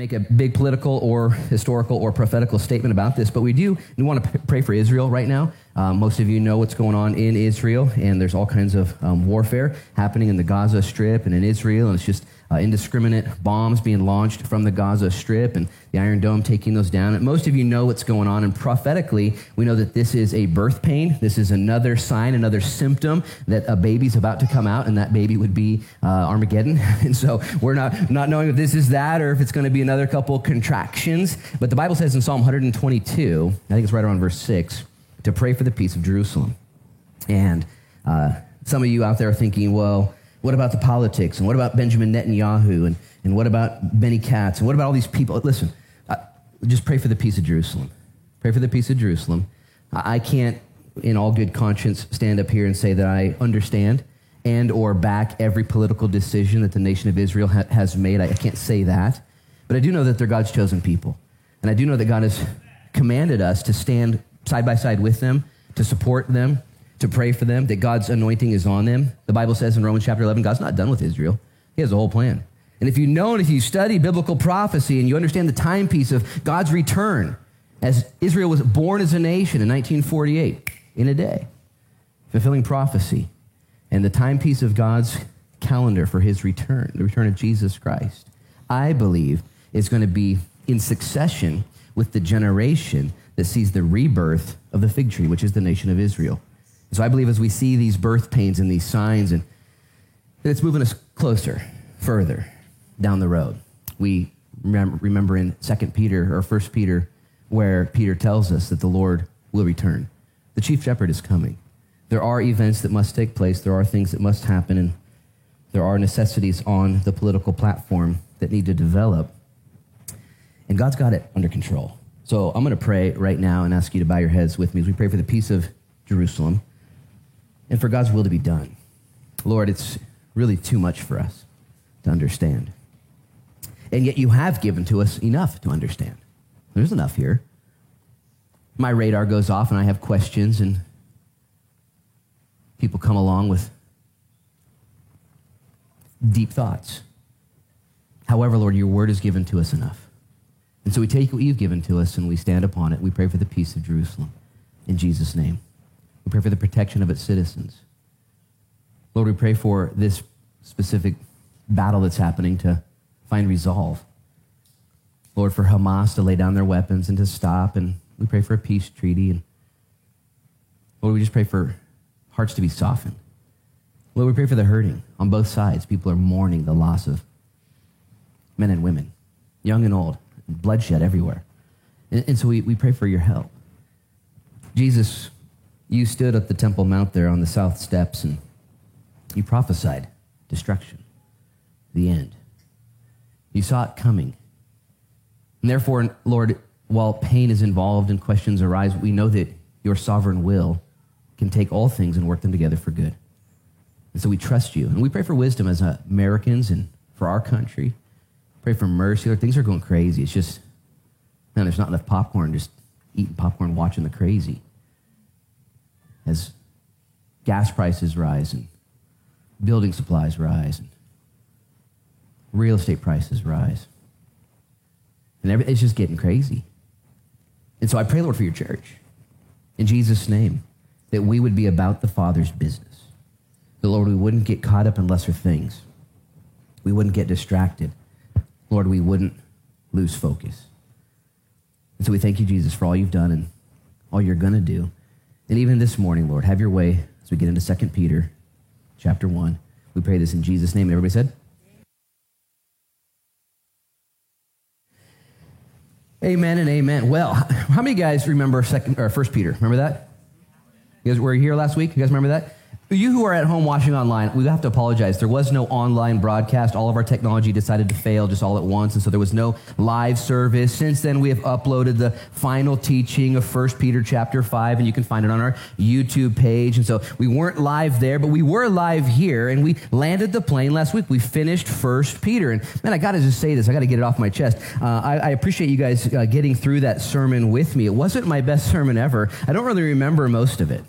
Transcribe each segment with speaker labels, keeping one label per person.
Speaker 1: make a big political or historical or prophetical statement about this, but we do we want to pray for Israel right now. Um, most of you know what's going on in Israel, and there's all kinds of um, warfare happening in the Gaza Strip and in Israel, and it's just uh, indiscriminate bombs being launched from the Gaza Strip and the Iron Dome taking those down. And most of you know what's going on, and prophetically, we know that this is a birth pain. This is another sign, another symptom that a baby's about to come out, and that baby would be uh, Armageddon. and so we're not, not knowing if this is that or if it's going to be another couple contractions. But the Bible says in Psalm 122, I think it's right around verse 6, to pray for the peace of Jerusalem. And uh, some of you out there are thinking, well, what about the politics? And what about Benjamin Netanyahu? And, and what about Benny Gantz? And what about all these people? Listen, uh, just pray for the peace of Jerusalem. Pray for the peace of Jerusalem. I, I can't, in all good conscience, stand up here and say that I understand and or back every political decision that the nation of Israel ha- has made. I, I can't say that. But I do know that they're God's chosen people. And I do know that God has commanded us to stand side by side with them, to support them, to pray for them, that God's anointing is on them. The Bible says in Romans chapter 11, God's not done with Israel. He has a whole plan. And if you know and if you study biblical prophecy and you understand the timepiece of God's return, as Israel was born as a nation in 1948, in a day, fulfilling prophecy, and the timepiece of God's calendar for his return, the return of Jesus Christ, I believe is going to be in succession with the generation that sees the rebirth of the fig tree, which is the nation of Israel. So I believe as we see these birth pains and these signs, and it's moving us closer, further down the road. We remember in 2 Peter or 1 Peter, where Peter tells us that the Lord will return. The chief shepherd is coming. There are events that must take place, there are things that must happen, and there are necessities on the political platform that need to develop. And God's got it under control. So I'm going to pray right now and ask you to bow your heads with me as we pray for the peace of Jerusalem and for God's will to be done. Lord, it's really too much for us to understand. And yet you have given to us enough to understand. There's enough here. My radar goes off and I have questions, and people come along with deep thoughts. However, Lord, your word is given to us enough. And so we take what you've given to us and we stand upon it. We pray for the peace of Jerusalem. In Jesus' name. We pray for the protection of its citizens. Lord, we pray for this specific battle that's happening to find resolve. Lord, for Hamas to lay down their weapons and to stop. And we pray for a peace treaty. And Lord, we just pray for hearts to be softened. Lord, we pray for the hurting on both sides. People are mourning the loss of men and women, young and old, bloodshed everywhere. And, and so we, we pray for your help. Jesus, you stood at the Temple Mount there on the south steps and you prophesied destruction, the end. You saw it coming. And therefore, Lord, while pain is involved and questions arise, we know that your sovereign will can take all things and work them together for good. And so we trust you. And we pray for wisdom as Americans and for our country. Pray for mercy. Lord, things are going crazy. It's just, man, there's not enough popcorn just eating popcorn, watching the crazy. As gas prices rise and building supplies rise and real estate prices rise. And every, it's just getting crazy. And so I pray, Lord, for your church. In Jesus' name, that we would be about the Father's business. That, Lord, we wouldn't get caught up in lesser things. We wouldn't get distracted. Lord, we wouldn't lose focus. And so we thank you, Jesus, for all you've done and all you're going to do. And even this morning, Lord, have your way as we get into 2 Peter chapter 1. We pray this in Jesus' name. Everybody said? Amen and amen. Well, how many guys remember second or first Peter? Remember that? You guys were here last week? You guys remember that? You who are at home watching online, we have to apologize. There was no online broadcast. All of our technology decided to fail just all at once, and so there was no live service. Since then, we have uploaded the final teaching of 1 Peter chapter 5, and you can find it on our YouTube page. And so we weren't live there, but we were live here, and we landed the plane last week. We finished 1 Peter. And man, I got to just say this. I got to get it off my chest. Uh, I, I, appreciate you guys uh, getting through that sermon with me. It wasn't my best sermon ever. I don't really remember most of it.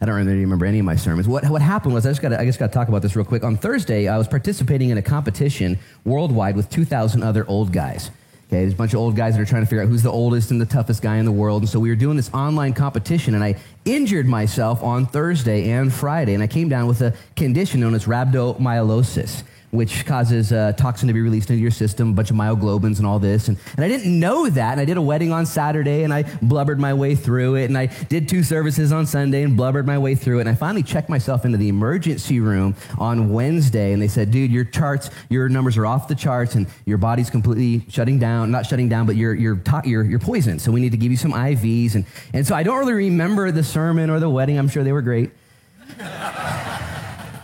Speaker 1: I don't really remember any of my sermons. What, what happened was I just got I just got to talk about this real quick. On Thursday, I was participating in a competition worldwide with 2,000 other old guys. Okay, there's a bunch of old guys that are trying to figure out who's the oldest and the toughest guy in the world. And so we were doing this online competition, and I injured myself on Thursday and Friday, and I came down with a condition known as rhabdomyolysis which causes uh, toxin to be released into your system, a bunch of myoglobins and all this. And, and I didn't know that. And I did a wedding on Saturday and I blubbered my way through it. And I did two services on Sunday and blubbered my way through it. And I finally checked myself into the emergency room on Wednesday. And they said, dude, your charts, your numbers are off the charts and your body's completely shutting down, not shutting down, but you're, you're, to- you're, you're poisoned. So we need to give you some IVs. And, and so I don't really remember the sermon or the wedding. I'm sure they were great. I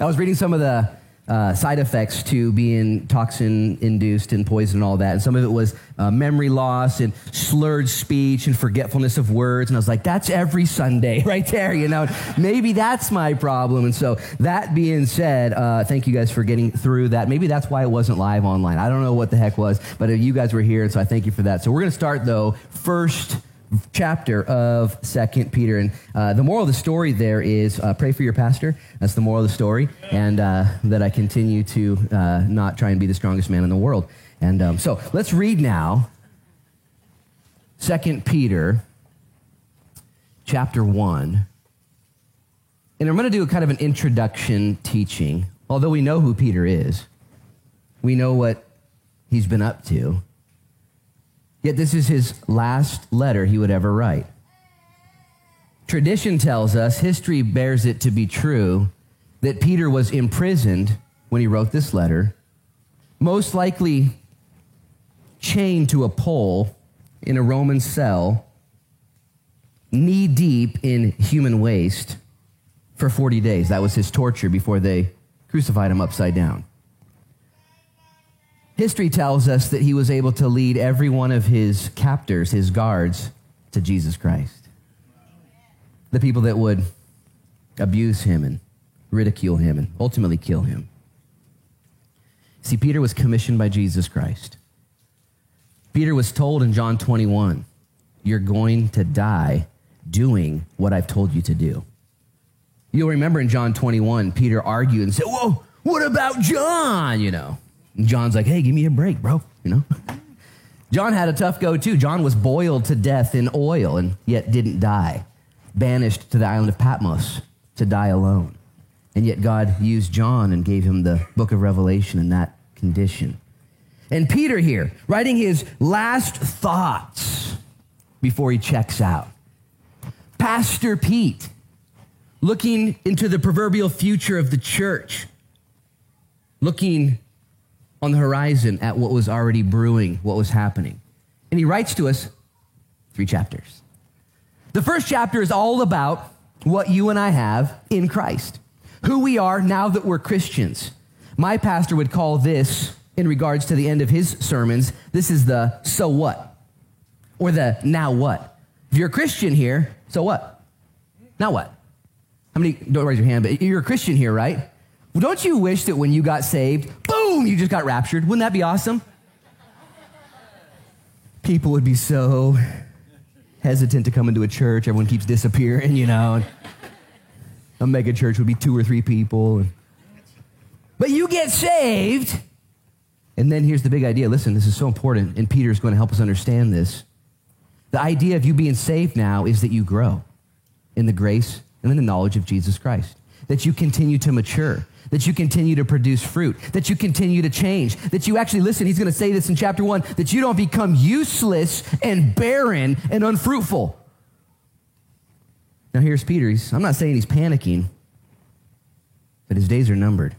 Speaker 1: was reading some of the uh, side effects to being toxin induced and poison and all that. And some of it was uh, memory loss and slurred speech and forgetfulness of words. And I was like, that's every Sunday right there, you know. Maybe that's my problem. And so, that being said, uh, thank you guys for getting through that. Maybe that's why it wasn't live online. I don't know what the heck was, but you guys were here, and so I thank you for that. So, we're going to start, though, first chapter of Second Peter. And uh, the moral of the story there is uh, pray for your pastor. That's the moral of the story. And uh, that I continue to uh, not try and be the strongest man in the world. And um, so let's read now Second Peter chapter 1. And I'm going to do a kind of an introduction teaching. Although we know who Peter is, we know what he's been up to. Yet this is his last letter he would ever write. Tradition tells us, history bears it to be true, that Peter was imprisoned when he wrote this letter, most likely chained to a pole in a Roman cell, knee deep in human waste for 40 days. That was his torture before they crucified him upside down. History tells us that he was able to lead every one of his captors, his guards, to Jesus Christ. The people that would abuse him and ridicule him and ultimately kill him. See, Peter was commissioned by Jesus Christ. Peter was told in John 21, You're going to die doing what I've told you to do. You'll remember in John 21, Peter argued and said, Whoa, what about John? You know. John's like, hey, give me a break, bro. You know? John had a tough go too. John was boiled to death in oil and yet didn't die, banished to the island of Patmos to die alone. And yet God used John and gave him the book of Revelation in that condition. And Peter here, writing his last thoughts before he checks out. Pastor Pete, looking into the proverbial future of the church, looking on the horizon at what was already brewing, what was happening. And he writes to us three chapters. The first chapter is all about what you and I have in Christ, who we are now that we're Christians. My pastor would call this, in regards to the end of his sermons, this is the so what, or the now what. If you're a Christian here, so what? Now what? How many, don't raise your hand, but you're a Christian here, right? Well, don't you wish that when you got saved, boom, you just got raptured? Wouldn't that be awesome? People would be so hesitant to come into a church. Everyone keeps disappearing, you know. A mega church would be two or three people. But you get saved. And then here's the big idea. Listen, this is so important, and Peter's going to help us understand this. The idea of you being saved now is that you grow in the grace and in the knowledge of Jesus Christ, that you continue to mature, that you continue to produce fruit, that you continue to change, that you actually, listen, he's going to say this in chapter one, that you don't become useless and barren and unfruitful. Now, here's Peter. He's, I'm not saying he's panicking, but his days are numbered.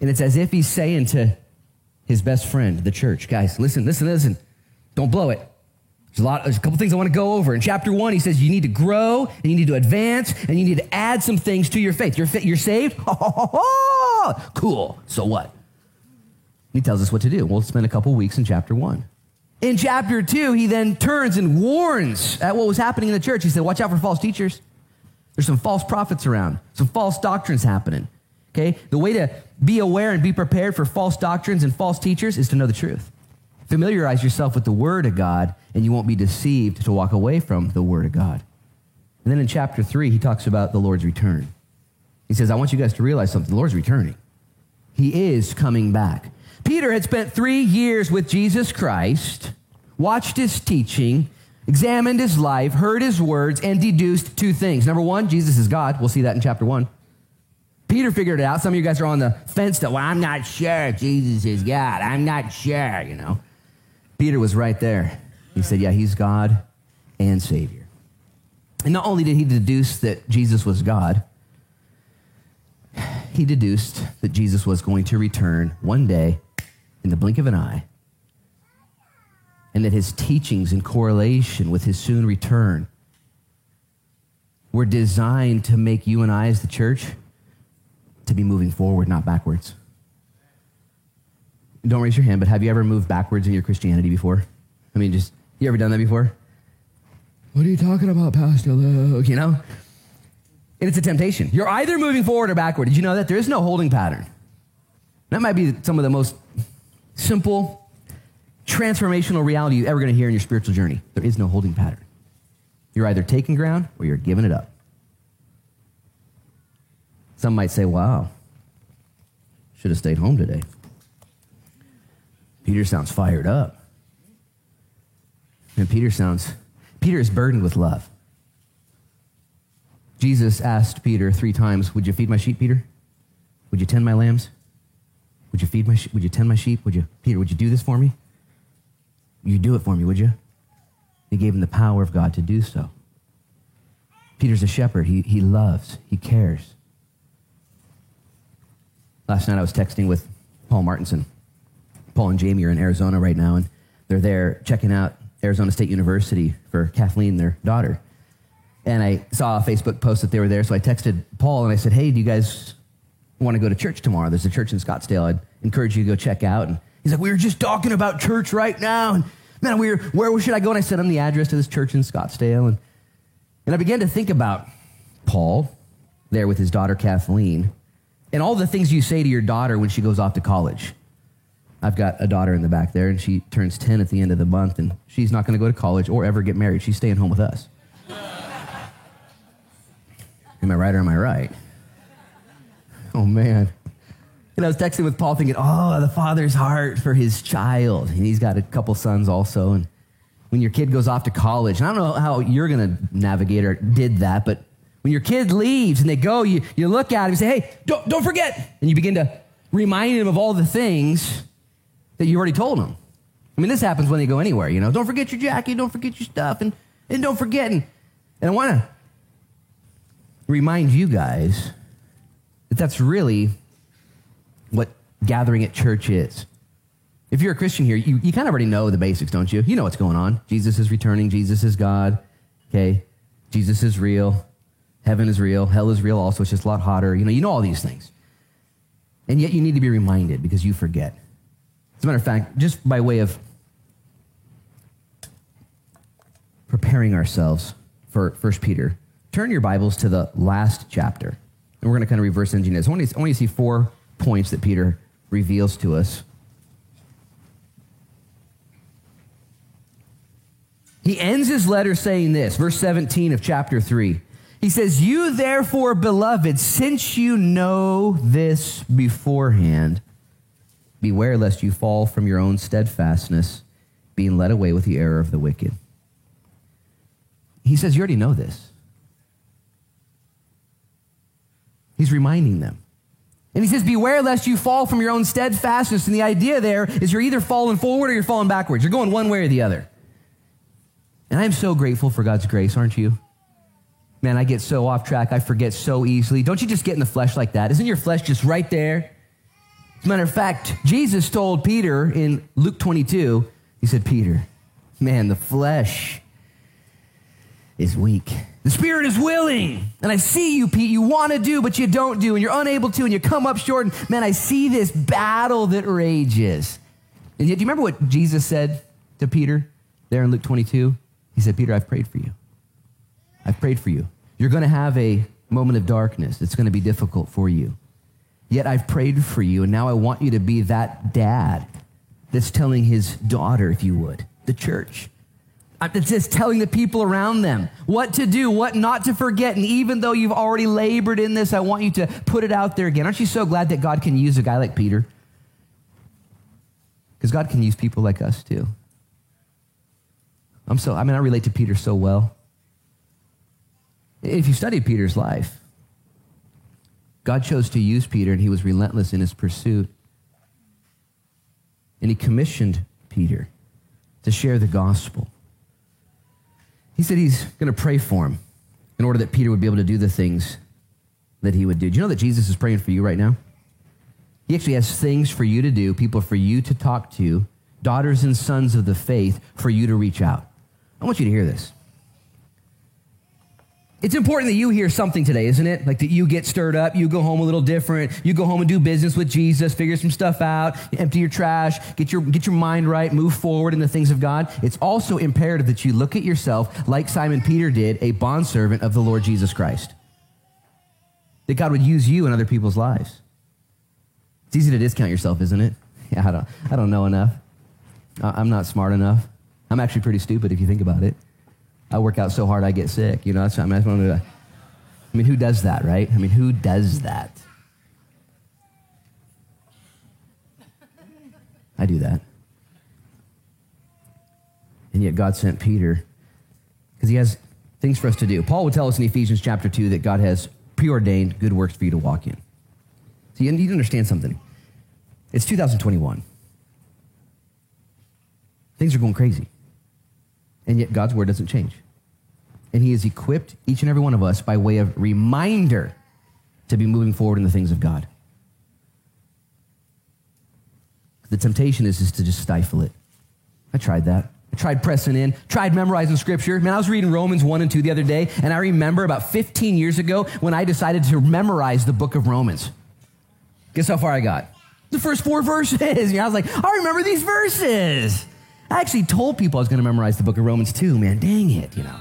Speaker 1: And it's as if he's saying to his best friend, the church, guys, listen, listen, listen, don't blow it. There's a lot, there's a couple things I want to go over. In chapter one, he says you need to grow and you need to advance and you need to add some things to your faith. You're, you're saved? cool. So what? He tells us what to do. We'll spend a couple weeks in chapter one. In chapter two, he then turns and warns at what was happening in the church. He said, Watch out for false teachers. There's some false prophets around, some false doctrines happening. Okay? The way to be aware and be prepared for false doctrines and false teachers is to know the truth. Familiarize yourself with the Word of God, and you won't be deceived to walk away from the Word of God. And then in chapter 3, he talks about the Lord's return. He says, I want you guys to realize something. The Lord's returning, He is coming back. Peter had spent three years with Jesus Christ, watched his teaching, examined his life, heard his words, and deduced two things. Number one, Jesus is God. We'll see that in chapter 1. Peter figured it out. Some of you guys are on the fence that, well, I'm not sure if Jesus is God. I'm not sure, you know. Peter was right there. He said, yeah, he's God and Savior. And not only did he deduce that Jesus was God, he deduced that Jesus was going to return one day in the blink of an eye, and that his teachings in correlation with his soon return were designed to make you and I, as the church, to be moving forward, not backwards. Don't raise your hand, but have you ever moved backwards in your Christianity before? I mean, just, you ever done that before? What are you talking about, Pastor Luke? You know? And it's a temptation. You're either moving forward or backward. Did you know that? There is no holding pattern. That might be some of the most simple, transformational reality you're ever going to hear in your spiritual journey. There is no holding pattern. You're either taking ground or you're giving it up. Some might say, wow, should have stayed home today. Peter sounds fired up. And Peter sounds, Peter is burdened with love. Jesus asked Peter three times, Would you feed my sheep, Peter? Would you tend my lambs? Would you feed my sheep? Would you tend my sheep? Would you, Peter, would you do this for me? You do it for me, would you? He gave him the power of God to do so. Peter's a shepherd. He, he loves, he cares. Last night I was texting with Paul Martinson. Paul and Jamie are in Arizona right now, and they're there checking out Arizona State University for Kathleen, their daughter. And I saw a Facebook post that they were there, so I texted Paul and I said, Hey, do you guys want to go to church tomorrow? There's a church in Scottsdale. I'd encourage you to go check out. And he's like, We were just talking about church right now. And man, we were, where should I go? And I sent him the address to this church in Scottsdale. And, and I began to think about Paul there with his daughter Kathleen and all the things you say to your daughter when she goes off to college. I've got a daughter in the back there, and she turns 10 at the end of the month, and she's not going to go to college or ever get married. She's staying home with us. am I right or am I right? Oh, man. And I was texting with Paul thinking, oh, the father's heart for his child. And he's got a couple sons also. And when your kid goes off to college, and I don't know how you're going to navigate or did that, but when your kid leaves and they go, you, you look at him and say, hey, don't, don't forget. And you begin to remind him of all the things that you already told them. I mean, this happens when they go anywhere, you know. Don't forget your jacket, don't forget your stuff, and, and don't forget. And, and I want to remind you guys that that's really what gathering at church is. If you're a Christian here, you, you kind of already know the basics, don't you? You know what's going on. Jesus is returning, Jesus is God, okay? Jesus is real, heaven is real, hell is real also, it's just a lot hotter. You know, you know all these things. And yet you need to be reminded because you forget. As a matter of fact, just by way of preparing ourselves for 1 Peter, turn your Bibles to the last chapter. And we're going to kind of reverse engineer this. I want, I want you to see four points that Peter reveals to us. He ends his letter saying this, verse 17 of chapter 3. He says, You therefore, beloved, since you know this beforehand, Beware lest you fall from your own steadfastness, being led away with the error of the wicked. He says, You already know this. He's reminding them. And he says, Beware lest you fall from your own steadfastness. And the idea there is you're either falling forward or you're falling backwards. You're going one way or the other. And I'm so grateful for God's grace, aren't you? Man, I get so off track. I forget so easily. Don't you just get in the flesh like that? Isn't your flesh just right there? Matter of fact, Jesus told Peter in Luke 22, he said, Peter, man, the flesh is weak. The spirit is willing. And I see you, Pete. You want to do, but you don't do, and you're unable to, and you come up short. And man, I see this battle that rages. And yet, do you remember what Jesus said to Peter there in Luke 22? He said, Peter, I've prayed for you. I've prayed for you. You're going to have a moment of darkness. It's going to be difficult for you. Yet I've prayed for you, and now I want you to be that dad that's telling his daughter, if you would, the church, It's just telling the people around them what to do, what not to forget. And even though you've already labored in this, I want you to put it out there again. Aren't you so glad that God can use a guy like Peter? Because God can use people like us too. I'm so, I mean, I relate to Peter so well. If you study Peter's life, God chose to use Peter and he was relentless in his pursuit. And he commissioned Peter to share the gospel. He said he's going to pray for him in order that Peter would be able to do the things that he would do. Do you know that Jesus is praying for you right now? He actually has things for you to do, people for you to talk to, daughters and sons of the faith for you to reach out. I want you to hear this. It's important that you hear something today, isn't it? Like that you get stirred up, you go home a little different, you go home and do business with Jesus, figure some stuff out, empty your trash, get your, get your mind right, move forward in the things of God. It's also imperative that you look at yourself like Simon Peter did, a bondservant of the Lord Jesus Christ. That God would use you in other people's lives. It's easy to discount yourself, isn't it? Yeah, I don't, I don't know enough. I'm not smart enough. I'm actually pretty stupid if you think about it. I work out so hard I get sick. You know, that's, what I mean, I mean, who does that, right? I mean, who does that? I do that. And yet God sent Peter because he has things for us to do. Paul would tell us in Ephesians chapter 2 that God has preordained good works for you to walk in. So you need to understand something. It's 2021. Things are going crazy. And yet God's word doesn't change. And he has equipped each and every one of us by way of reminder to be moving forward in the things of God. The temptation is, is to just stifle it. I tried that. I tried pressing in, tried memorizing scripture. Man, I was reading Romans 1 and 2 the other day, and I remember about 15 years ago when I decided to memorize the book of Romans. Guess how far I got? The first four verses. I was like, I remember these verses. I actually told people I was going to memorize the book of Romans too, man. Dang it, you know.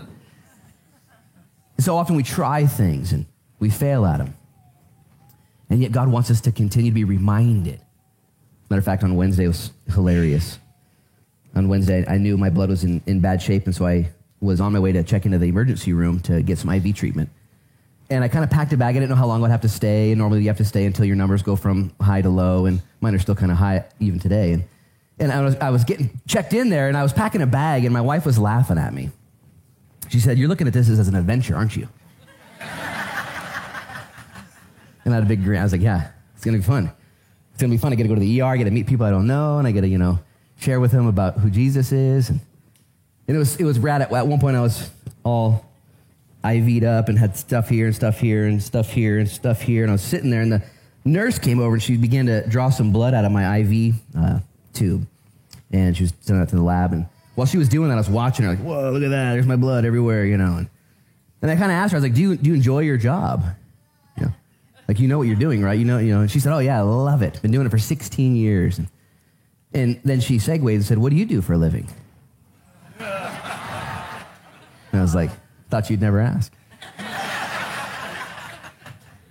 Speaker 1: And so often we try things and we fail at them. And yet God wants us to continue to be reminded. Matter of fact, on Wednesday was hilarious. On Wednesday, I knew my blood was in, in bad shape, and so I was on my way to check into the emergency room to get some IV treatment. And I kind of packed a bag. I didn't know how long I'd have to stay. And Normally, you have to stay until your numbers go from high to low, and mine are still kind of high even today. And and I was, I was getting checked in there and I was packing a bag and my wife was laughing at me. She said, You're looking at this as an adventure, aren't you? and I had a big grin. I was like, Yeah, it's going to be fun. It's going to be fun. I get to go to the ER, I get to meet people I don't know, and I get to, you know, share with them about who Jesus is. And, and it, was, it was rad. At, at one point, I was all IV'd up and had stuff here and stuff here and stuff here and stuff here. And I was sitting there, and the nurse came over and she began to draw some blood out of my IV uh, tube and she was sending that to the lab. And while she was doing that, I was watching her like, whoa, look at that. There's my blood everywhere, you know. And, and I kind of asked her, I was like, do you, do you enjoy your job? You know, like, you know what you're doing, right? You know, you know. And she said, oh, yeah, I love it. Been doing it for 16 years. And, and then she segued and said, what do you do for a living? And I was like, thought you'd never ask.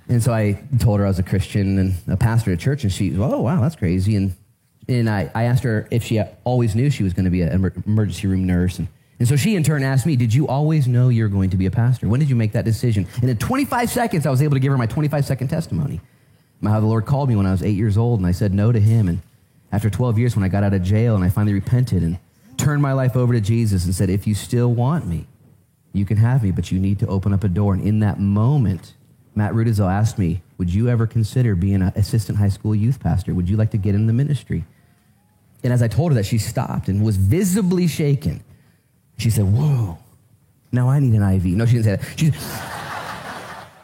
Speaker 1: And so I told her I was a Christian and a pastor at church, and she, oh, wow, that's crazy. And and I, I asked her if she always knew she was going to be an emergency room nurse. And, and so she in turn asked me, Did you always know you're going to be a pastor? When did you make that decision? And in 25 seconds, I was able to give her my 25 second testimony. How the Lord called me when I was eight years old, and I said no to him. And after 12 years, when I got out of jail and I finally repented and turned my life over to Jesus and said, If you still want me, you can have me, but you need to open up a door. And in that moment, Matt Rudizel asked me, Would you ever consider being an assistant high school youth pastor? Would you like to get in the ministry? And as I told her that, she stopped and was visibly shaken. She said, Whoa, now I need an IV. No, she didn't say that. She,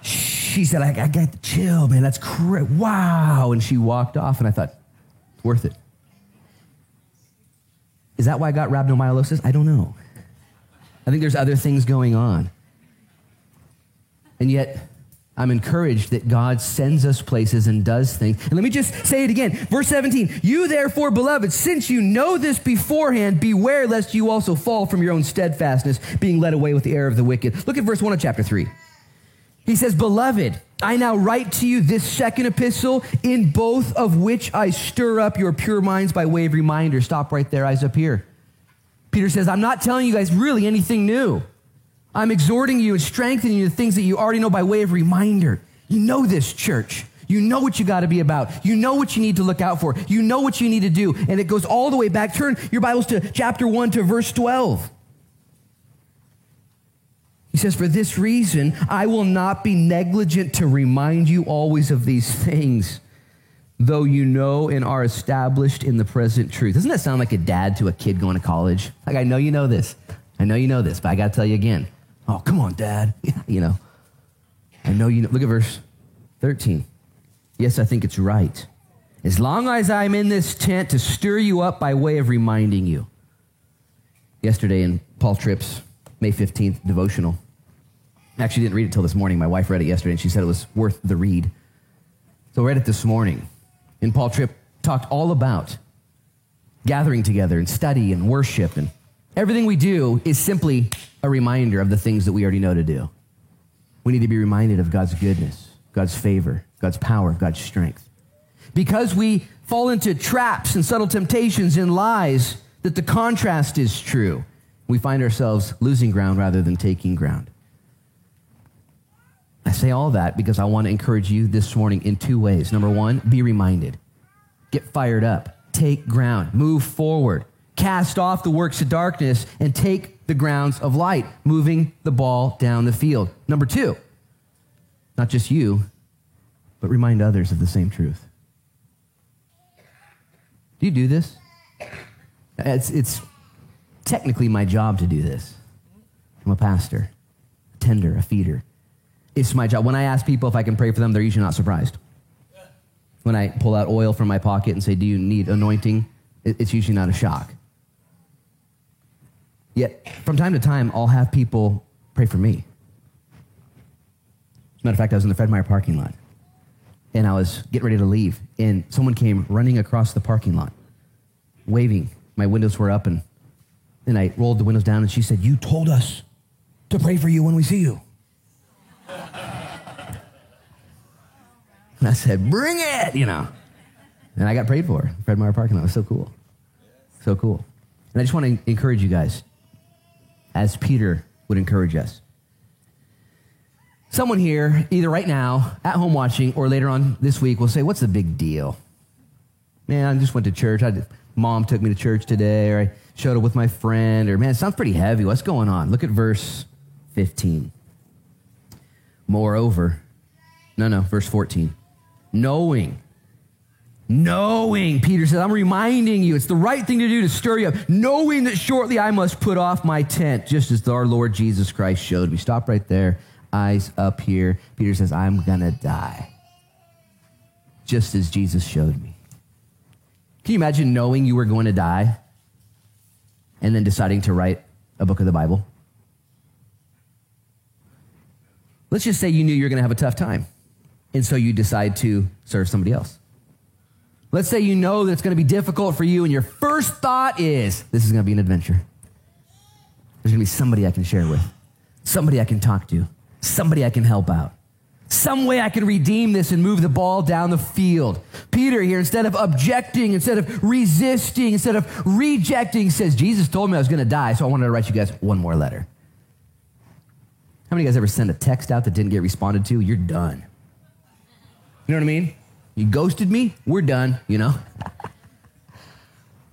Speaker 1: she said, I, I got the chill, man. That's great. Wow. And she walked off, and I thought, worth it. Is that why I got rhabdomyolysis? I don't know. I think there's other things going on. And yet, I'm encouraged that God sends us places and does things. And let me just say it again. Verse 17 You therefore, beloved, since you know this beforehand, beware lest you also fall from your own steadfastness, being led away with the error of the wicked. Look at verse 1 of chapter 3. He says, Beloved, I now write to you this second epistle, in both of which I stir up your pure minds by way of reminder. Stop right there, eyes up here. Peter says, I'm not telling you guys really anything new. I'm exhorting you and strengthening you the things that you already know by way of reminder. You know this, church. You know what you got to be about. You know what you need to look out for. You know what you need to do. And it goes all the way back. Turn your Bibles to chapter 1 to verse 12. He says, For this reason, I will not be negligent to remind you always of these things, though you know and are established in the present truth. Doesn't that sound like a dad to a kid going to college? Like, I know you know this. I know you know this, but I got to tell you again. Oh, come on, dad. you know. I know you know. Look at verse 13. Yes, I think it's right. As long as I'm in this tent to stir you up by way of reminding you. Yesterday in Paul Tripp's May 15th devotional, I actually didn't read it till this morning. My wife read it yesterday and she said it was worth the read. So I read it this morning. And Paul Tripp talked all about gathering together and study and worship. And everything we do is simply a reminder of the things that we already know to do. We need to be reminded of God's goodness, God's favor, God's power, God's strength. Because we fall into traps and subtle temptations and lies, that the contrast is true. We find ourselves losing ground rather than taking ground. I say all that because I want to encourage you this morning in two ways. Number one, be reminded, get fired up, take ground, move forward, cast off the works of darkness, and take the grounds of light, moving the ball down the field. Number two, not just you, but remind others of the same truth. Do you do this? It's, it's technically my job to do this. I'm a pastor, a tender, a feeder. It's my job. When I ask people if I can pray for them, they're usually not surprised. When I pull out oil from my pocket and say, Do you need anointing? It's usually not a shock. Yet, from time to time, I'll have people pray for me. As a matter of fact, I was in the Fred Meyer parking lot and I was getting ready to leave, and someone came running across the parking lot, waving. My windows were up, and, and I rolled the windows down, and she said, You told us to pray for you when we see you. And I said, Bring it, you know. And I got prayed for. Fred Meyer parking lot. It was so cool. So cool. And I just want to encourage you guys, as Peter would encourage us. Someone here, either right now, at home watching, or later on this week, will say, What's the big deal? Man, I just went to church. I, mom took me to church today, or I showed up with my friend, or man, it sounds pretty heavy. What's going on? Look at verse 15. Moreover, no, no, verse 14 knowing. Knowing, Peter says, I'm reminding you, it's the right thing to do to stir you up, knowing that shortly I must put off my tent, just as our Lord Jesus Christ showed me. Stop right there, eyes up here. Peter says, I'm going to die, just as Jesus showed me. Can you imagine knowing you were going to die and then deciding to write a book of the Bible? Let's just say you knew you were going to have a tough time and so you decide to serve somebody else. Let's say you know that it's going to be difficult for you, and your first thought is, This is going to be an adventure. There's going to be somebody I can share with, somebody I can talk to, somebody I can help out. Some way I can redeem this and move the ball down the field. Peter here, instead of objecting, instead of resisting, instead of rejecting, says, Jesus told me I was going to die, so I wanted to write you guys one more letter. How many of you guys ever send a text out that didn't get responded to? You're done. You know what I mean? You ghosted me, we're done, you know?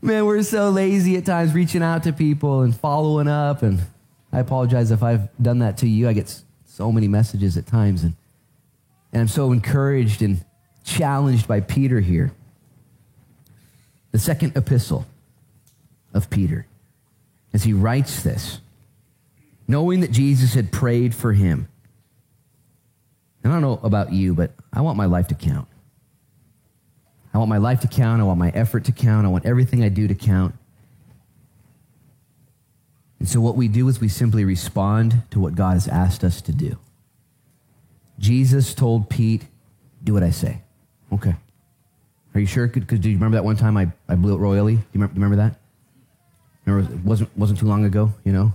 Speaker 1: Man, we're so lazy at times reaching out to people and following up. And I apologize if I've done that to you. I get so many messages at times. And, and I'm so encouraged and challenged by Peter here. The second epistle of Peter, as he writes this, knowing that Jesus had prayed for him and I don't know about you, but I want my life to count. I want my life to count. I want my effort to count. I want everything I do to count. And so, what we do is we simply respond to what God has asked us to do. Jesus told Pete, Do what I say. Okay. Are you sure? Because do you remember that one time I, I blew it royally? Do you remember, remember that? Remember, it wasn't, wasn't too long ago, you know?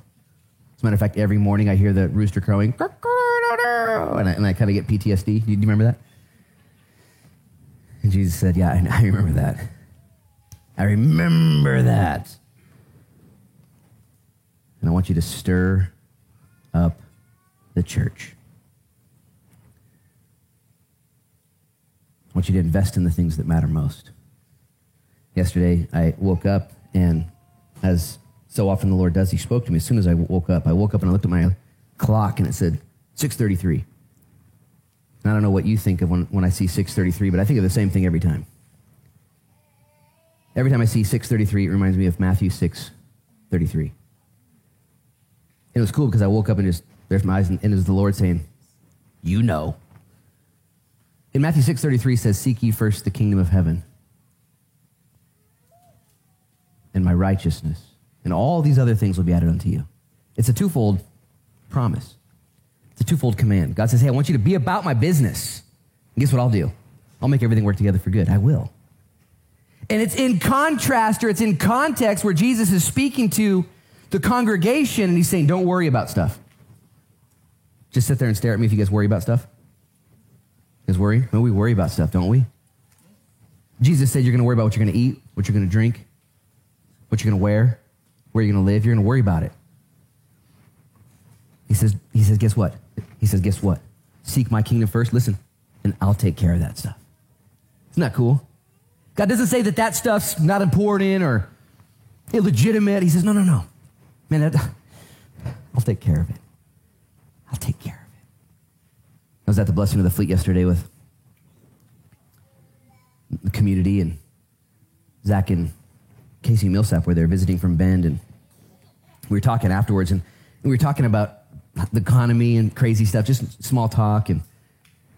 Speaker 1: As a matter of fact, every morning I hear the rooster crowing and I, and I kind of get PTSD. Do you, do you remember that? And Jesus said, Yeah, I, I remember that. I remember that. And I want you to stir up the church. I want you to invest in the things that matter most. Yesterday, I woke up, and as so often the Lord does, He spoke to me as soon as I woke up. I woke up and I looked at my clock, and it said 6:33. And I don't know what you think of when, when I see 6:33, but I think of the same thing every time. Every time I see 6:33, it reminds me of Matthew 6:33. It was cool because I woke up and just there's my eyes, and it was the Lord saying, "You know." In Matthew 6:33 says, "Seek ye first the kingdom of heaven and my righteousness, and all these other things will be added unto you." It's a twofold promise. It's a twofold command. God says, "Hey, I want you to be about my business." And guess what I'll do? I'll make everything work together for good. I will. And it's in contrast or it's in context where Jesus is speaking to the congregation and he's saying, Don't worry about stuff. Just sit there and stare at me if you guys worry about stuff. You guys worry? No, we worry about stuff, don't we? Jesus said you're going to worry about what you're going to eat, what you're going to drink, what you're going to wear, where you're going to live. You're going to worry about it. He says, he says, guess what? He says, guess what? Seek my kingdom first. Listen, and I'll take care of that stuff. Isn't that cool? God doesn't say that that stuff's not important or illegitimate. He says, no, no, no. Man, that, I'll take care of it. I'll take care of it. I was at the blessing of the fleet yesterday with the community, and Zach and Casey Millsap were there visiting from Bend, and we were talking afterwards, and we were talking about the economy and crazy stuff, just small talk, and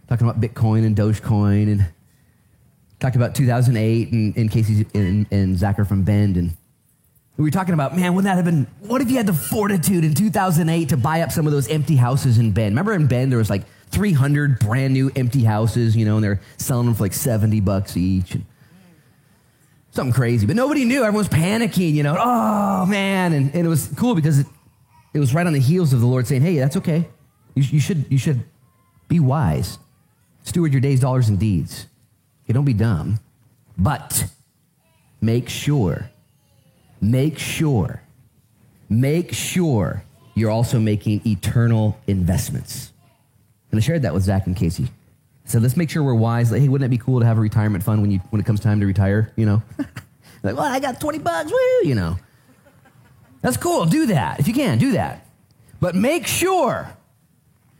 Speaker 1: talking about Bitcoin and Dogecoin, and talked about 2008, and, and Casey and, and from Bend, and we were talking about, man, wouldn't that have been, what if you had the fortitude in 2008 to buy up some of those empty houses in Bend? Remember in Bend, there was like 300 brand new empty houses, you know, and they're selling them for like 70 bucks each. And something crazy. But nobody knew. Everyone was panicking, you know, oh man. And, and it was cool because it, it was right on the heels of the Lord saying, hey, that's okay. You, you, should, you should be wise. Steward your days, dollars, and deeds. Okay, don't be dumb. But make sure, make sure, make sure you're also making eternal investments. And I shared that with Zach and Casey. So let's make sure we're wise. Like, hey, wouldn't it be cool to have a retirement fund when you when it comes time to retire? You know, like, well, I got twenty bucks. Woo, you know, that's cool. Do that if you can. Do that, but make sure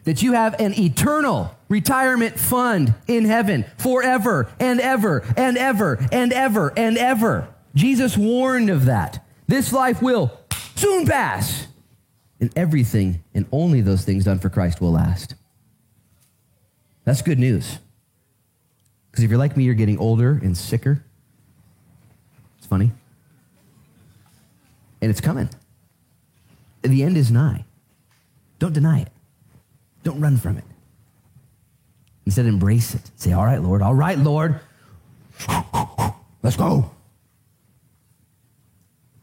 Speaker 1: that you have an eternal retirement fund in heaven forever and ever and ever and ever and ever. Jesus warned of that. This life will soon pass, and everything and only those things done for Christ will last. That's good news. Because if you're like me, you're getting older and sicker. It's funny. And it's coming. The end is nigh. Don't deny it. Don't run from it. Instead, embrace it. Say, All right, Lord. All right, Lord. Let's go.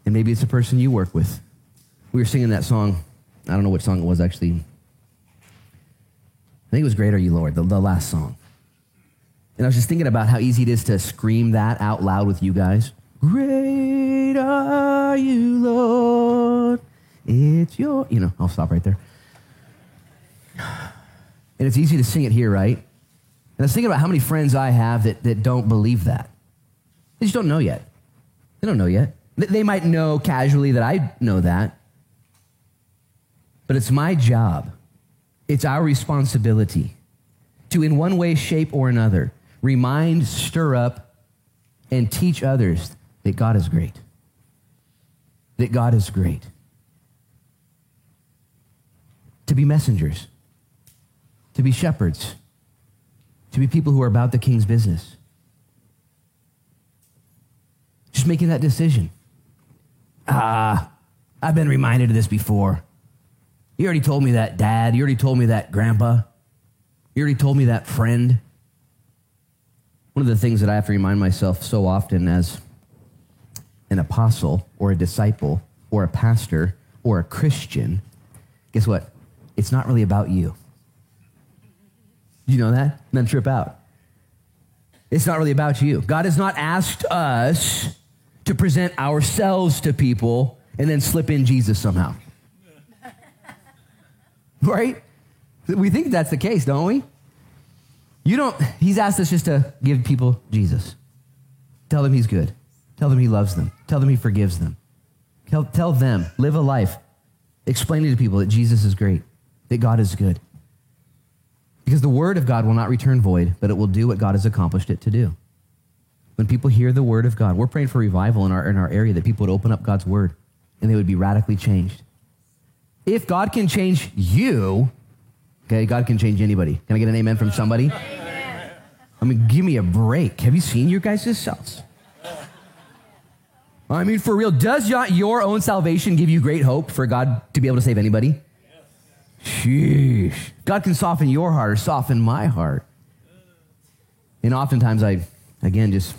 Speaker 1: And maybe it's a person you work with. We were singing that song. I don't know what song it was actually. I think it was Great Are You, Lord, the, the last song. And I was just thinking about how easy it is to scream that out loud with you guys. Great are you, Lord. It's your, you know, I'll stop right there. And it's easy to sing it here, right? And I was thinking about how many friends I have that, that don't believe that. They just don't know yet. They don't know yet. They might know casually that I know that. But it's my job, it's our responsibility to, in one way, shape, or another, remind, stir up, and teach others that God is great. That God is great. To be messengers to be shepherds, to be people who are about the king's business. Just making that decision. Ah, I've been reminded of this before. You already told me that, Dad. You already told me that, Grandpa. You already told me that, friend. One of the things that I have to remind myself so often as an apostle or a disciple or a pastor or a Christian, guess what? It's not really about you. You know that? Then trip out. It's not really about you. God has not asked us to present ourselves to people and then slip in Jesus somehow. right? We think that's the case, don't we? You don't, he's asked us just to give people Jesus. Tell them he's good. Tell them he loves them. Tell them he forgives them. Tell, tell them, live a life explaining to people that Jesus is great, that God is good. Because the word of God will not return void, but it will do what God has accomplished it to do. When people hear the word of God, we're praying for revival in our, in our area that people would open up God's word and they would be radically changed. If God can change you, okay, God can change anybody. Can I get an amen from somebody? I mean, give me a break. Have you seen your guys' selves? I mean, for real, does your own salvation give you great hope for God to be able to save anybody? Sheesh. God can soften your heart or soften my heart. And oftentimes I, again, just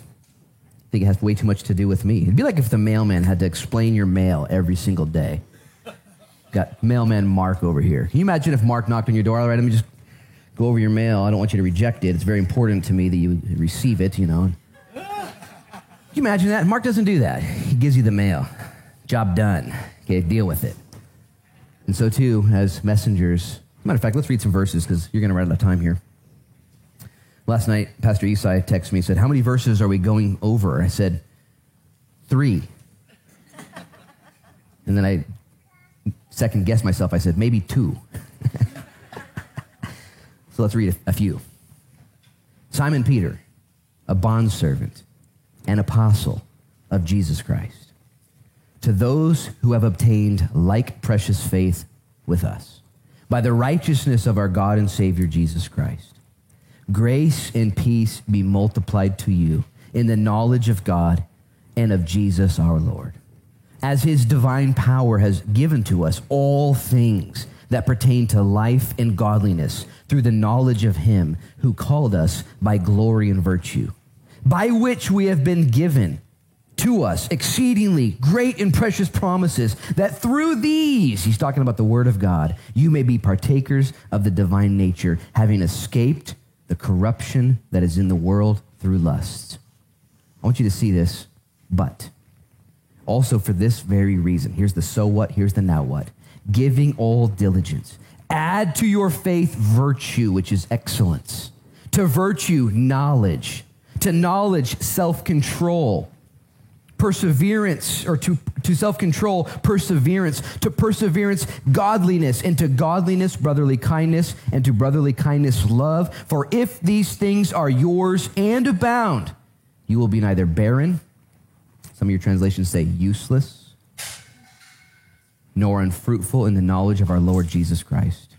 Speaker 1: think it has way too much to do with me. It'd be like if the mailman had to explain your mail every single day. Got mailman Mark over here. Can you imagine if Mark knocked on your door? All right, let me just go over your mail. I don't want you to reject it. It's very important to me that you receive it, you know. You imagine that? Mark doesn't do that. He gives you the mail. Job done. Okay, deal with it. And so, too, as messengers, matter of fact, let's read some verses because you're going to run out of time here. Last night, Pastor Esai texted me and said, How many verses are we going over? I said, Three. And then I second guessed myself. I said, maybe two. so let's read a, a few. Simon Peter, a bondservant, an apostle of Jesus Christ, to those who have obtained like precious faith with us, by the righteousness of our God and Savior Jesus Christ. Grace and peace be multiplied to you in the knowledge of God and of Jesus our Lord as his divine power has given to us all things that pertain to life and godliness through the knowledge of him who called us by glory and virtue, by which we have been given to us exceedingly great and precious promises, that through these, he's talking about the word of God, you may be partakers of the divine nature, having escaped the corruption that is in the world through lust. I want you to see this, but also for this very reason. Here's the so what, here's the now what. Giving all diligence. Add to your faith virtue, which is excellence. To virtue, knowledge. To knowledge, self control. Perseverance, or to, to self control, perseverance. To perseverance, godliness. And to godliness, brotherly kindness. And to brotherly kindness, love. For if these things are yours and abound, you will be neither barren some of your translations say useless, nor unfruitful in the knowledge of our Lord Jesus Christ.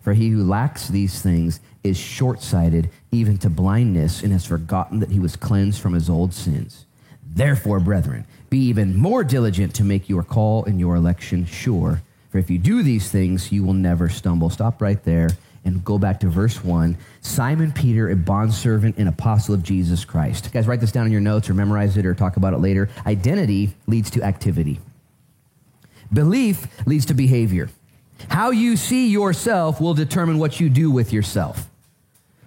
Speaker 1: For he who lacks these things is short sighted, even to blindness, and has forgotten that he was cleansed from his old sins. Therefore, brethren, be even more diligent to make your call and your election sure. For if you do these things, you will never stumble. Stop right there and go back to verse 1. Simon Peter, a bondservant and apostle of Jesus Christ. Guys, write this down in your notes or memorize it or talk about it later. Identity leads to activity, belief leads to behavior. How you see yourself will determine what you do with yourself.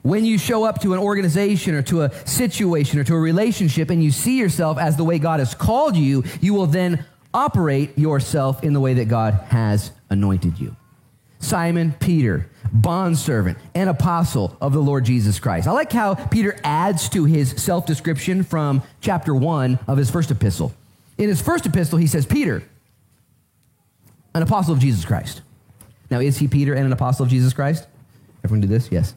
Speaker 1: When you show up to an organization or to a situation or to a relationship and you see yourself as the way God has called you, you will then operate yourself in the way that God has anointed you. Simon Peter, bondservant and apostle of the Lord Jesus Christ. I like how Peter adds to his self description from chapter 1 of his first epistle. In his first epistle, he says, Peter, an apostle of Jesus Christ. Now, is he Peter and an apostle of Jesus Christ? Everyone do this? Yes.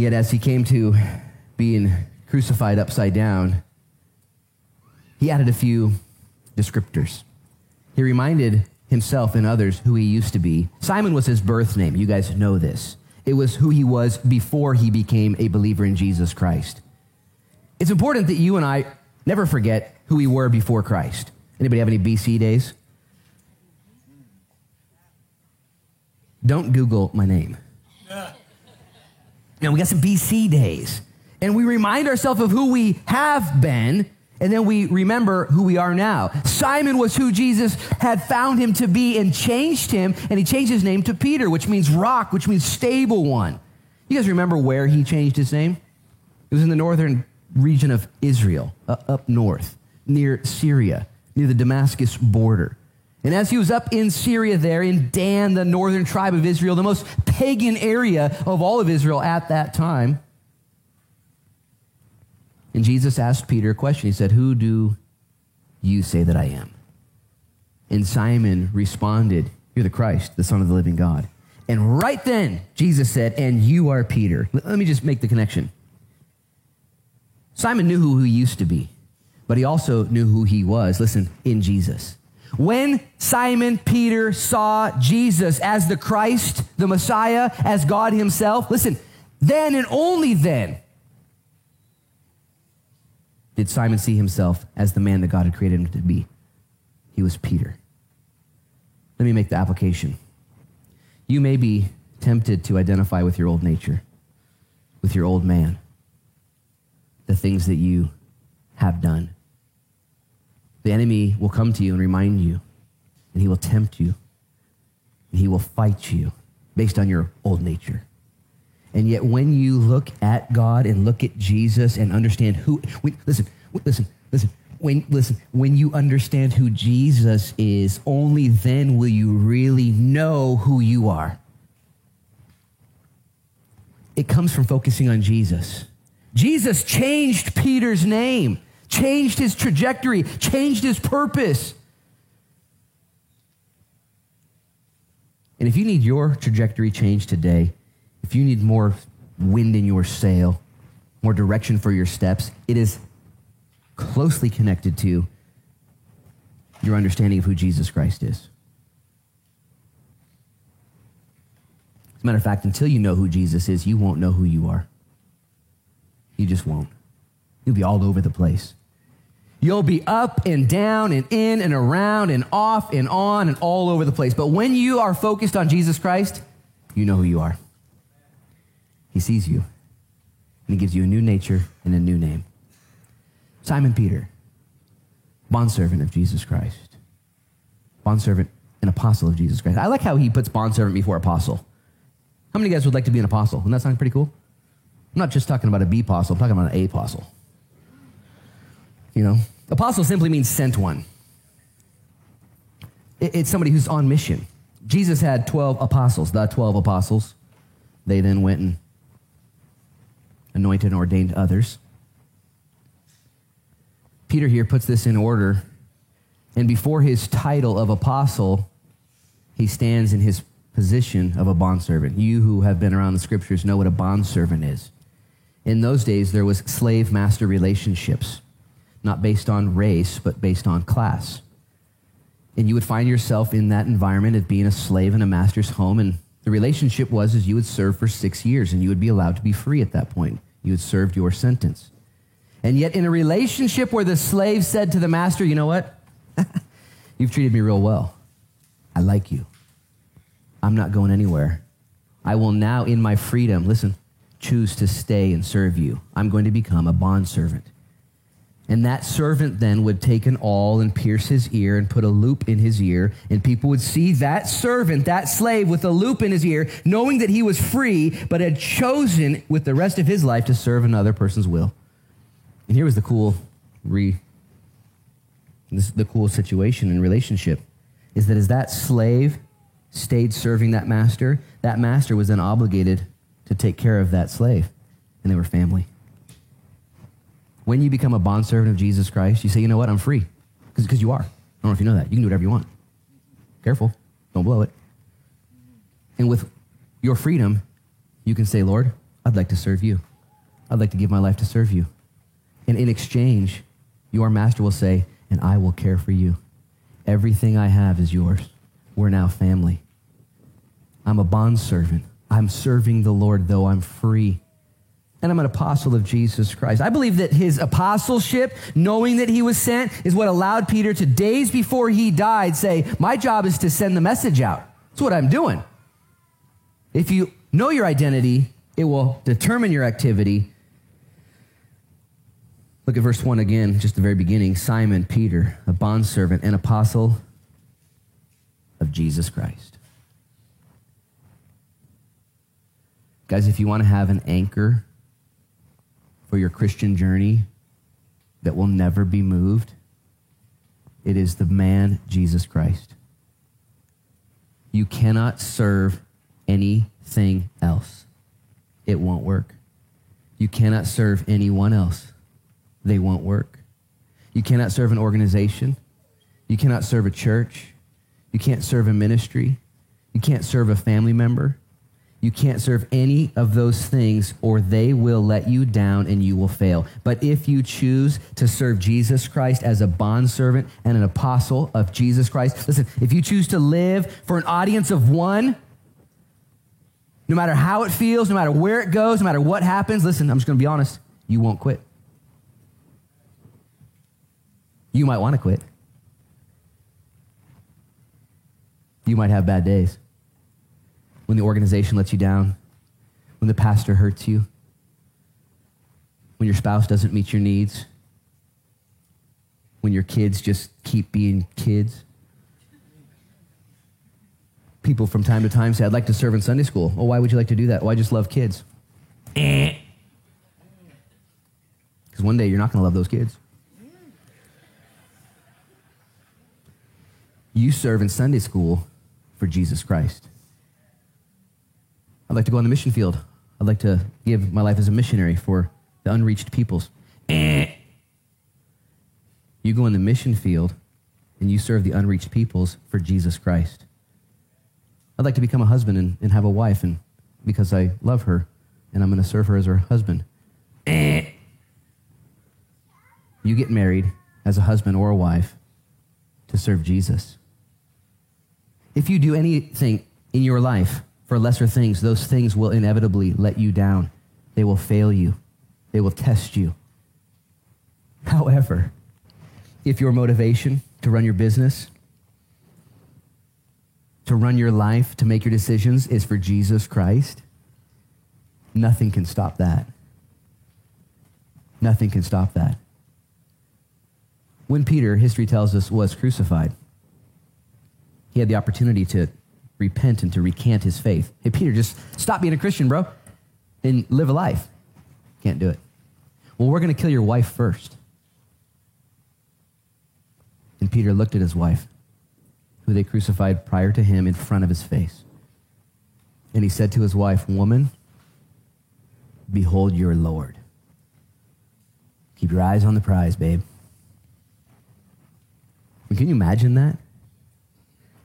Speaker 1: Yet, as he came to being crucified upside down, he added a few descriptors. He reminded himself and others who he used to be. Simon was his birth name. You guys know this. It was who he was before he became a believer in Jesus Christ. It's important that you and I never forget who we were before Christ. Anybody have any BC days? Don't Google my name. Now we got some BC days. And we remind ourselves of who we have been and then we remember who we are now. Simon was who Jesus had found him to be and changed him, and he changed his name to Peter, which means rock, which means stable one. You guys remember where he changed his name? It was in the northern region of Israel, uh, up north, near Syria, near the Damascus border. And as he was up in Syria, there in Dan, the northern tribe of Israel, the most pagan area of all of Israel at that time, and Jesus asked Peter a question. He said, Who do you say that I am? And Simon responded, You're the Christ, the Son of the living God. And right then, Jesus said, And you are Peter. Let me just make the connection. Simon knew who he used to be, but he also knew who he was. Listen, in Jesus. When Simon Peter saw Jesus as the Christ, the Messiah, as God himself, listen, then and only then did Simon see himself as the man that God had created him to be. He was Peter. Let me make the application. You may be tempted to identify with your old nature, with your old man, the things that you have done the enemy will come to you and remind you, and he will tempt you, and he will fight you based on your old nature. And yet, when you look at God and look at Jesus and understand who, when, listen, listen, listen, when, listen, when you understand who Jesus is, only then will you really know who you are. It comes from focusing on Jesus. Jesus changed Peter's name changed his trajectory, changed his purpose. And if you need your trajectory changed today, if you need more wind in your sail, more direction for your steps, it is closely connected to your understanding of who Jesus Christ is. As a matter of fact, until you know who Jesus is, you won't know who you are. You just won't. You'll be all over the place. You'll be up and down and in and around and off and on and all over the place. But when you are focused on Jesus Christ, you know who you are. He sees you, and He gives you a new nature and a new name. Simon Peter, bondservant of Jesus Christ, bondservant and apostle of Jesus Christ. I like how he puts bondservant before apostle. How many of you guys would like to be an apostle? Doesn't that sound pretty cool? I'm not just talking about a B apostle, I'm talking about an A apostle. You know, apostle simply means sent one. It's somebody who's on mission. Jesus had 12 apostles, the 12 apostles. They then went and anointed and ordained others. Peter here puts this in order. And before his title of apostle, he stands in his position of a bondservant. You who have been around the scriptures know what a bondservant is. In those days, there was slave master relationships not based on race, but based on class. And you would find yourself in that environment of being a slave in a master's home. And the relationship was as you would serve for six years and you would be allowed to be free at that point. You had served your sentence. And yet, in a relationship where the slave said to the master, You know what? You've treated me real well. I like you. I'm not going anywhere. I will now, in my freedom, listen, choose to stay and serve you. I'm going to become a bondservant. And that servant then would take an awl and pierce his ear and put a loop in his ear. And people would see that servant, that slave with a loop in his ear, knowing that he was free, but had chosen with the rest of his life to serve another person's will. And here was the cool re this is the cool situation and relationship is that as that slave stayed serving that master, that master was then obligated to take care of that slave. And they were family. When you become a bondservant of Jesus Christ, you say, you know what, I'm free. Because you are. I don't know if you know that. You can do whatever you want. Careful, don't blow it. And with your freedom, you can say, Lord, I'd like to serve you. I'd like to give my life to serve you. And in exchange, your master will say, and I will care for you. Everything I have is yours. We're now family. I'm a bondservant. I'm serving the Lord, though I'm free and I'm an apostle of Jesus Christ. I believe that his apostleship, knowing that he was sent, is what allowed Peter to, days before he died, say, My job is to send the message out. That's what I'm doing. If you know your identity, it will determine your activity. Look at verse 1 again, just the very beginning. Simon Peter, a bondservant and apostle of Jesus Christ. Guys, if you want to have an anchor for your Christian journey that will never be moved, it is the man, Jesus Christ. You cannot serve anything else. It won't work. You cannot serve anyone else. They won't work. You cannot serve an organization. You cannot serve a church. You can't serve a ministry. You can't serve a family member. You can't serve any of those things, or they will let you down and you will fail. But if you choose to serve Jesus Christ as a bondservant and an apostle of Jesus Christ, listen, if you choose to live for an audience of one, no matter how it feels, no matter where it goes, no matter what happens, listen, I'm just going to be honest, you won't quit. You might want to quit. You might have bad days when the organization lets you down, when the pastor hurts you, when your spouse doesn't meet your needs, when your kids just keep being kids. People from time to time say, I'd like to serve in Sunday school. Oh, why would you like to do that? Oh, I just love kids. Eh. Because one day you're not going to love those kids. You serve in Sunday school for Jesus Christ. I'd like to go on the mission field. I'd like to give my life as a missionary for the unreached peoples. Eh. You go in the mission field and you serve the unreached peoples for Jesus Christ. I'd like to become a husband and, and have a wife, and because I love her, and I'm going to serve her as her husband. Eh. You get married as a husband or a wife to serve Jesus. If you do anything in your life for lesser things, those things will inevitably let you down. They will fail you, they will test you. However, if your motivation to run your business, to run your life, to make your decisions is for Jesus Christ, nothing can stop that. Nothing can stop that. When Peter, history tells us, was crucified, he had the opportunity to repent and to recant his faith. Hey, Peter, just stop being a Christian, bro, and live a life. Can't do it. Well, we're going to kill your wife first. And Peter looked at his wife, who they crucified prior to him in front of his face. And he said to his wife, Woman, behold your Lord. Keep your eyes on the prize, babe. can you imagine that?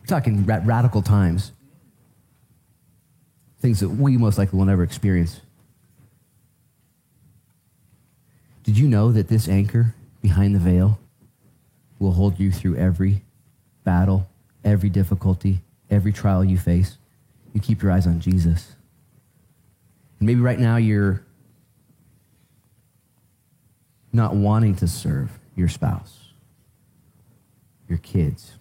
Speaker 1: Talking ra- radical times, things that we most likely will never experience. Did you know that this anchor behind the veil will hold you through every battle, every difficulty, every trial you face? You keep your eyes on Jesus. And maybe right now you're not wanting to serve your spouse, your kids,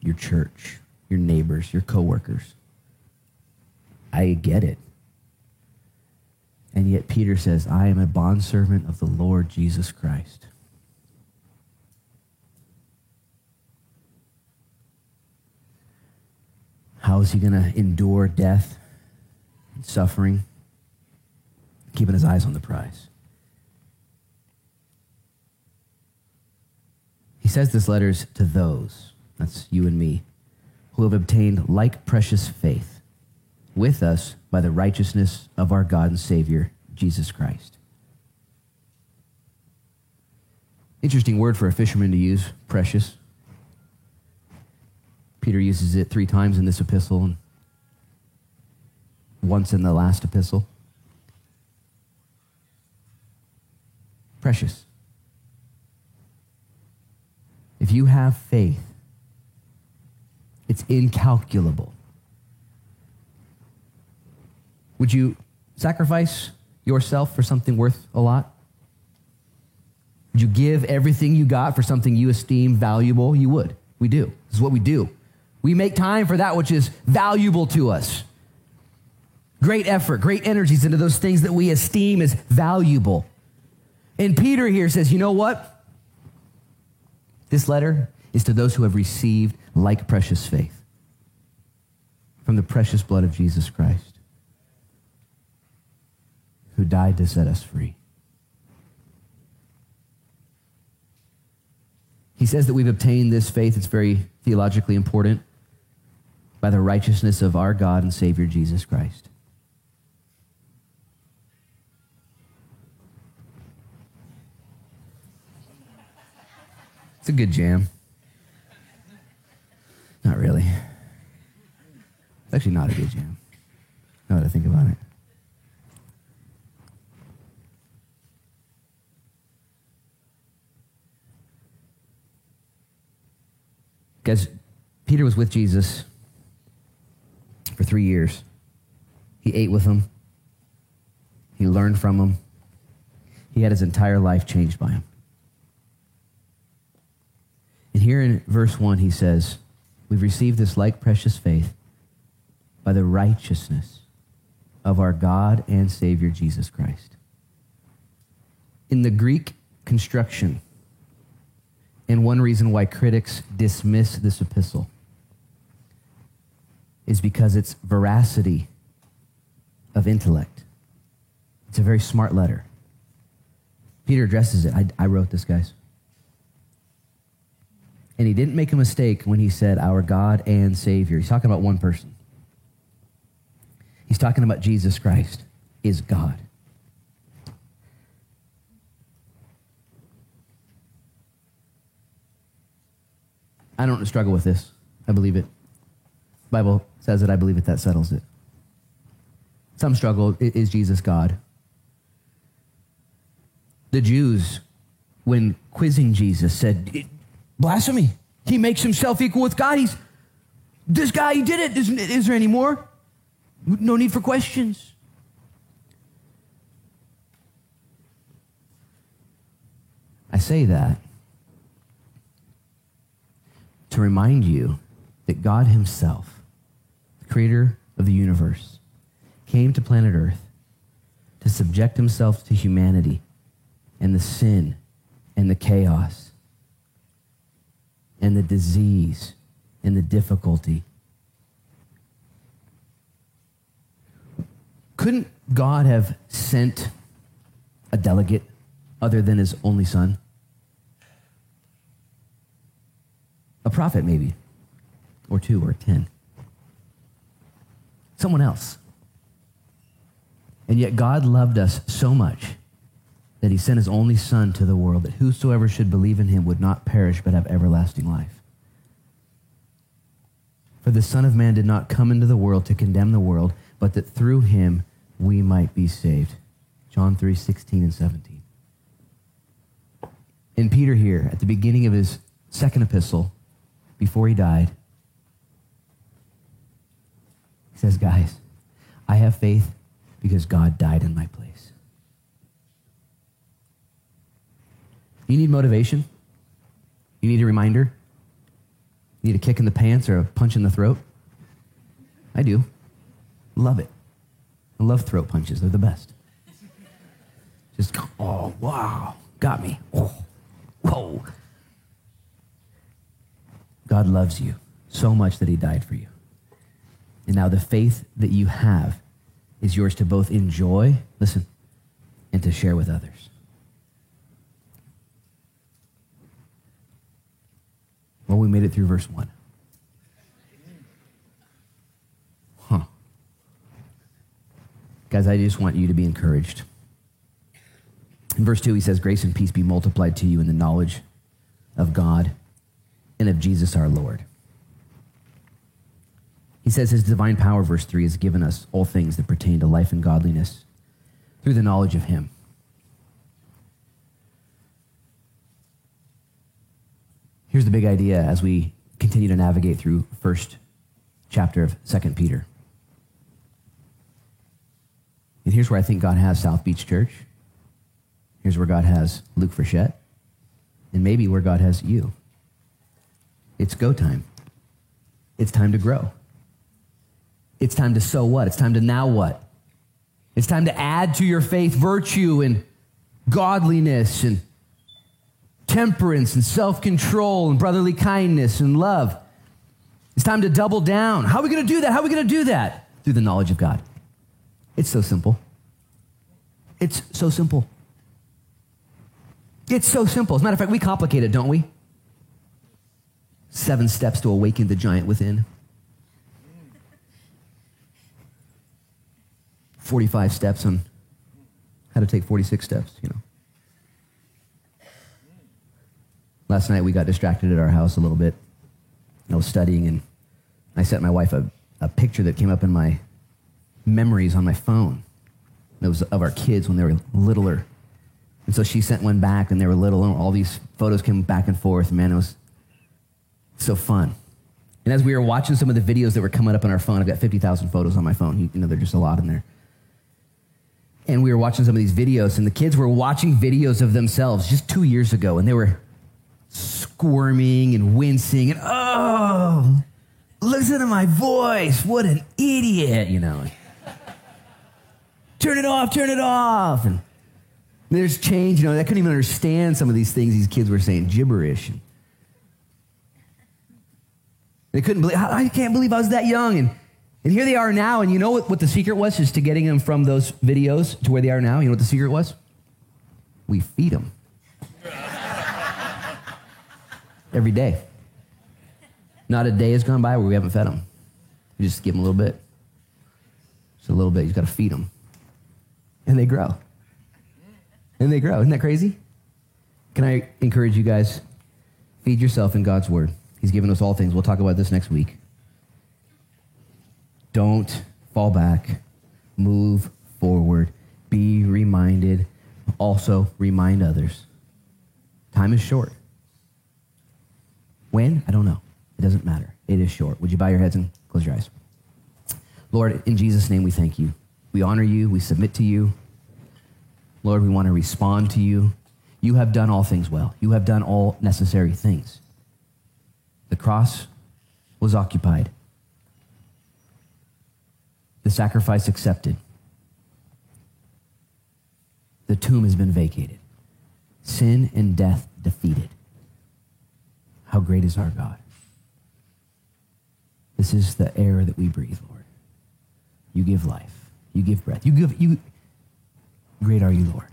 Speaker 1: your church, your neighbors, your coworkers. I get it. And yet Peter says, I am a bondservant of the Lord Jesus Christ. How is he going to endure death and suffering? Keeping his eyes on the prize. He says this letters to those that's you and me, who have obtained like precious faith with us by the righteousness of our God and Savior, Jesus Christ. Interesting word for a fisherman to use, precious. Peter uses it three times in this epistle and once in the last epistle. Precious. If you have faith, it's incalculable. Would you sacrifice yourself for something worth a lot? Would you give everything you got for something you esteem valuable? You would. We do. This is what we do. We make time for that which is valuable to us. Great effort, great energies into those things that we esteem as valuable. And Peter here says, you know what? This letter is to those who have received like precious faith from the precious blood of Jesus Christ, who died to set us free. He says that we've obtained this faith. It's very theologically important. by the righteousness of our God and Savior Jesus Christ. It's a good jam. Not really. It's actually not a good jam. Now that I think about it. Guys, Peter was with Jesus for three years. He ate with him, he learned from him, he had his entire life changed by him. And here in verse 1, he says, We've received this like precious faith by the righteousness of our God and Savior Jesus Christ. In the Greek construction, and one reason why critics dismiss this epistle is because its veracity of intellect. It's a very smart letter. Peter addresses it. I, I wrote this, guys. And he didn't make a mistake when he said, Our God and Savior. He's talking about one person. He's talking about Jesus Christ is God. I don't struggle with this. I believe it. Bible says it. I believe it. That settles it. Some struggle. Is Jesus God? The Jews, when quizzing Jesus, said, Blasphemy. He makes himself equal with God. He's this guy, he did it. Is, is there any more? No need for questions. I say that to remind you that God Himself, the creator of the universe, came to planet Earth to subject Himself to humanity and the sin and the chaos and the disease and the difficulty. Couldn't God have sent a delegate other than his only son? A prophet, maybe, or two, or ten. Someone else. And yet, God loved us so much that he sent his only Son to the world, that whosoever should believe in him would not perish but have everlasting life. For the Son of Man did not come into the world to condemn the world, but that through him we might be saved. John 3 16 and 17. And Peter, here, at the beginning of his second epistle, before he died, he says, Guys, I have faith because God died in my place. You need motivation? You need a reminder? You need a kick in the pants or a punch in the throat? I do. Love it. I love throat punches, they're the best. Just, oh, wow, got me. Oh, whoa. God loves you so much that he died for you. And now the faith that you have is yours to both enjoy, listen, and to share with others. Well, we made it through verse 1. Huh. Guys, I just want you to be encouraged. In verse 2, he says, Grace and peace be multiplied to you in the knowledge of God and of Jesus our Lord. He says his divine power, verse 3, has given us all things that pertain to life and godliness through the knowledge of him. Here's the big idea as we continue to navigate through first chapter of Second Peter. And here's where I think God has South Beach Church. Here's where God has Luke Frechette. And maybe where God has you. It's go time. It's time to grow. It's time to sow what? It's time to now what? It's time to add to your faith virtue and godliness and temperance and self control and brotherly kindness and love. It's time to double down. How are we going to do that? How are we going to do that? Through the knowledge of God. It's so simple. It's so simple. It's so simple. As a matter of fact, we complicate it, don't we? Seven steps to awaken the giant within. 45 steps on how to take 46 steps, you know. Last night we got distracted at our house a little bit. I was studying and I sent my wife a, a picture that came up in my memories on my phone. It was of our kids when they were littler. And so she sent one back and they were little and all these photos came back and forth. Man, it was so fun. And as we were watching some of the videos that were coming up on our phone, I've got 50,000 photos on my phone. You know, there's just a lot in there. And we were watching some of these videos, and the kids were watching videos of themselves just two years ago, and they were squirming and wincing, and oh, listen to my voice. What an idiot, you know. turn it off, turn it off. And there's change, you know, I couldn't even understand some of these things these kids were saying, gibberish. They couldn't believe, I can't believe I was that young. And, and here they are now. And you know what, what the secret was is to getting them from those videos to where they are now? You know what the secret was? We feed them. Every day. Not a day has gone by where we haven't fed them. We just give them a little bit. Just a little bit. You've got to feed them. And they grow. And they grow. Isn't that crazy? Can I encourage you guys? Feed yourself in God's word. He's given us all things. We'll talk about this next week. Don't fall back. Move forward. Be reminded. Also, remind others. Time is short. When? I don't know. It doesn't matter. It is short. Would you bow your heads and close your eyes? Lord, in Jesus' name, we thank you. We honor you. We submit to you. Lord, we want to respond to you. You have done all things well. You have done all necessary things. The cross was occupied, the sacrifice accepted, the tomb has been vacated, sin and death defeated. How great is our God! This is the air that we breathe, Lord. You give life. You give breath. You give you great are you, Lord.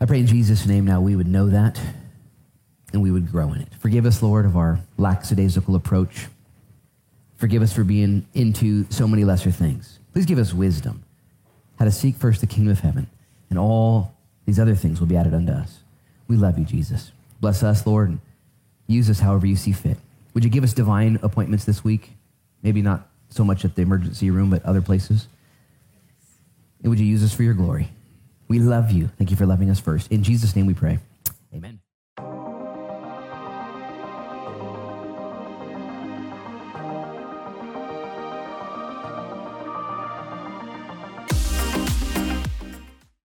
Speaker 1: I pray in Jesus' name now we would know that and we would grow in it. Forgive us, Lord, of our lackadaisical approach. Forgive us for being into so many lesser things. Please give us wisdom how to seek first the kingdom of heaven, and all these other things will be added unto us. We love you, Jesus. Bless us, Lord, use us however you see fit. Would you give us divine appointments this week? Maybe not so much at the emergency room, but other places. And would you use us for your glory? We love you. Thank you for loving us first. In Jesus' name we pray. Amen.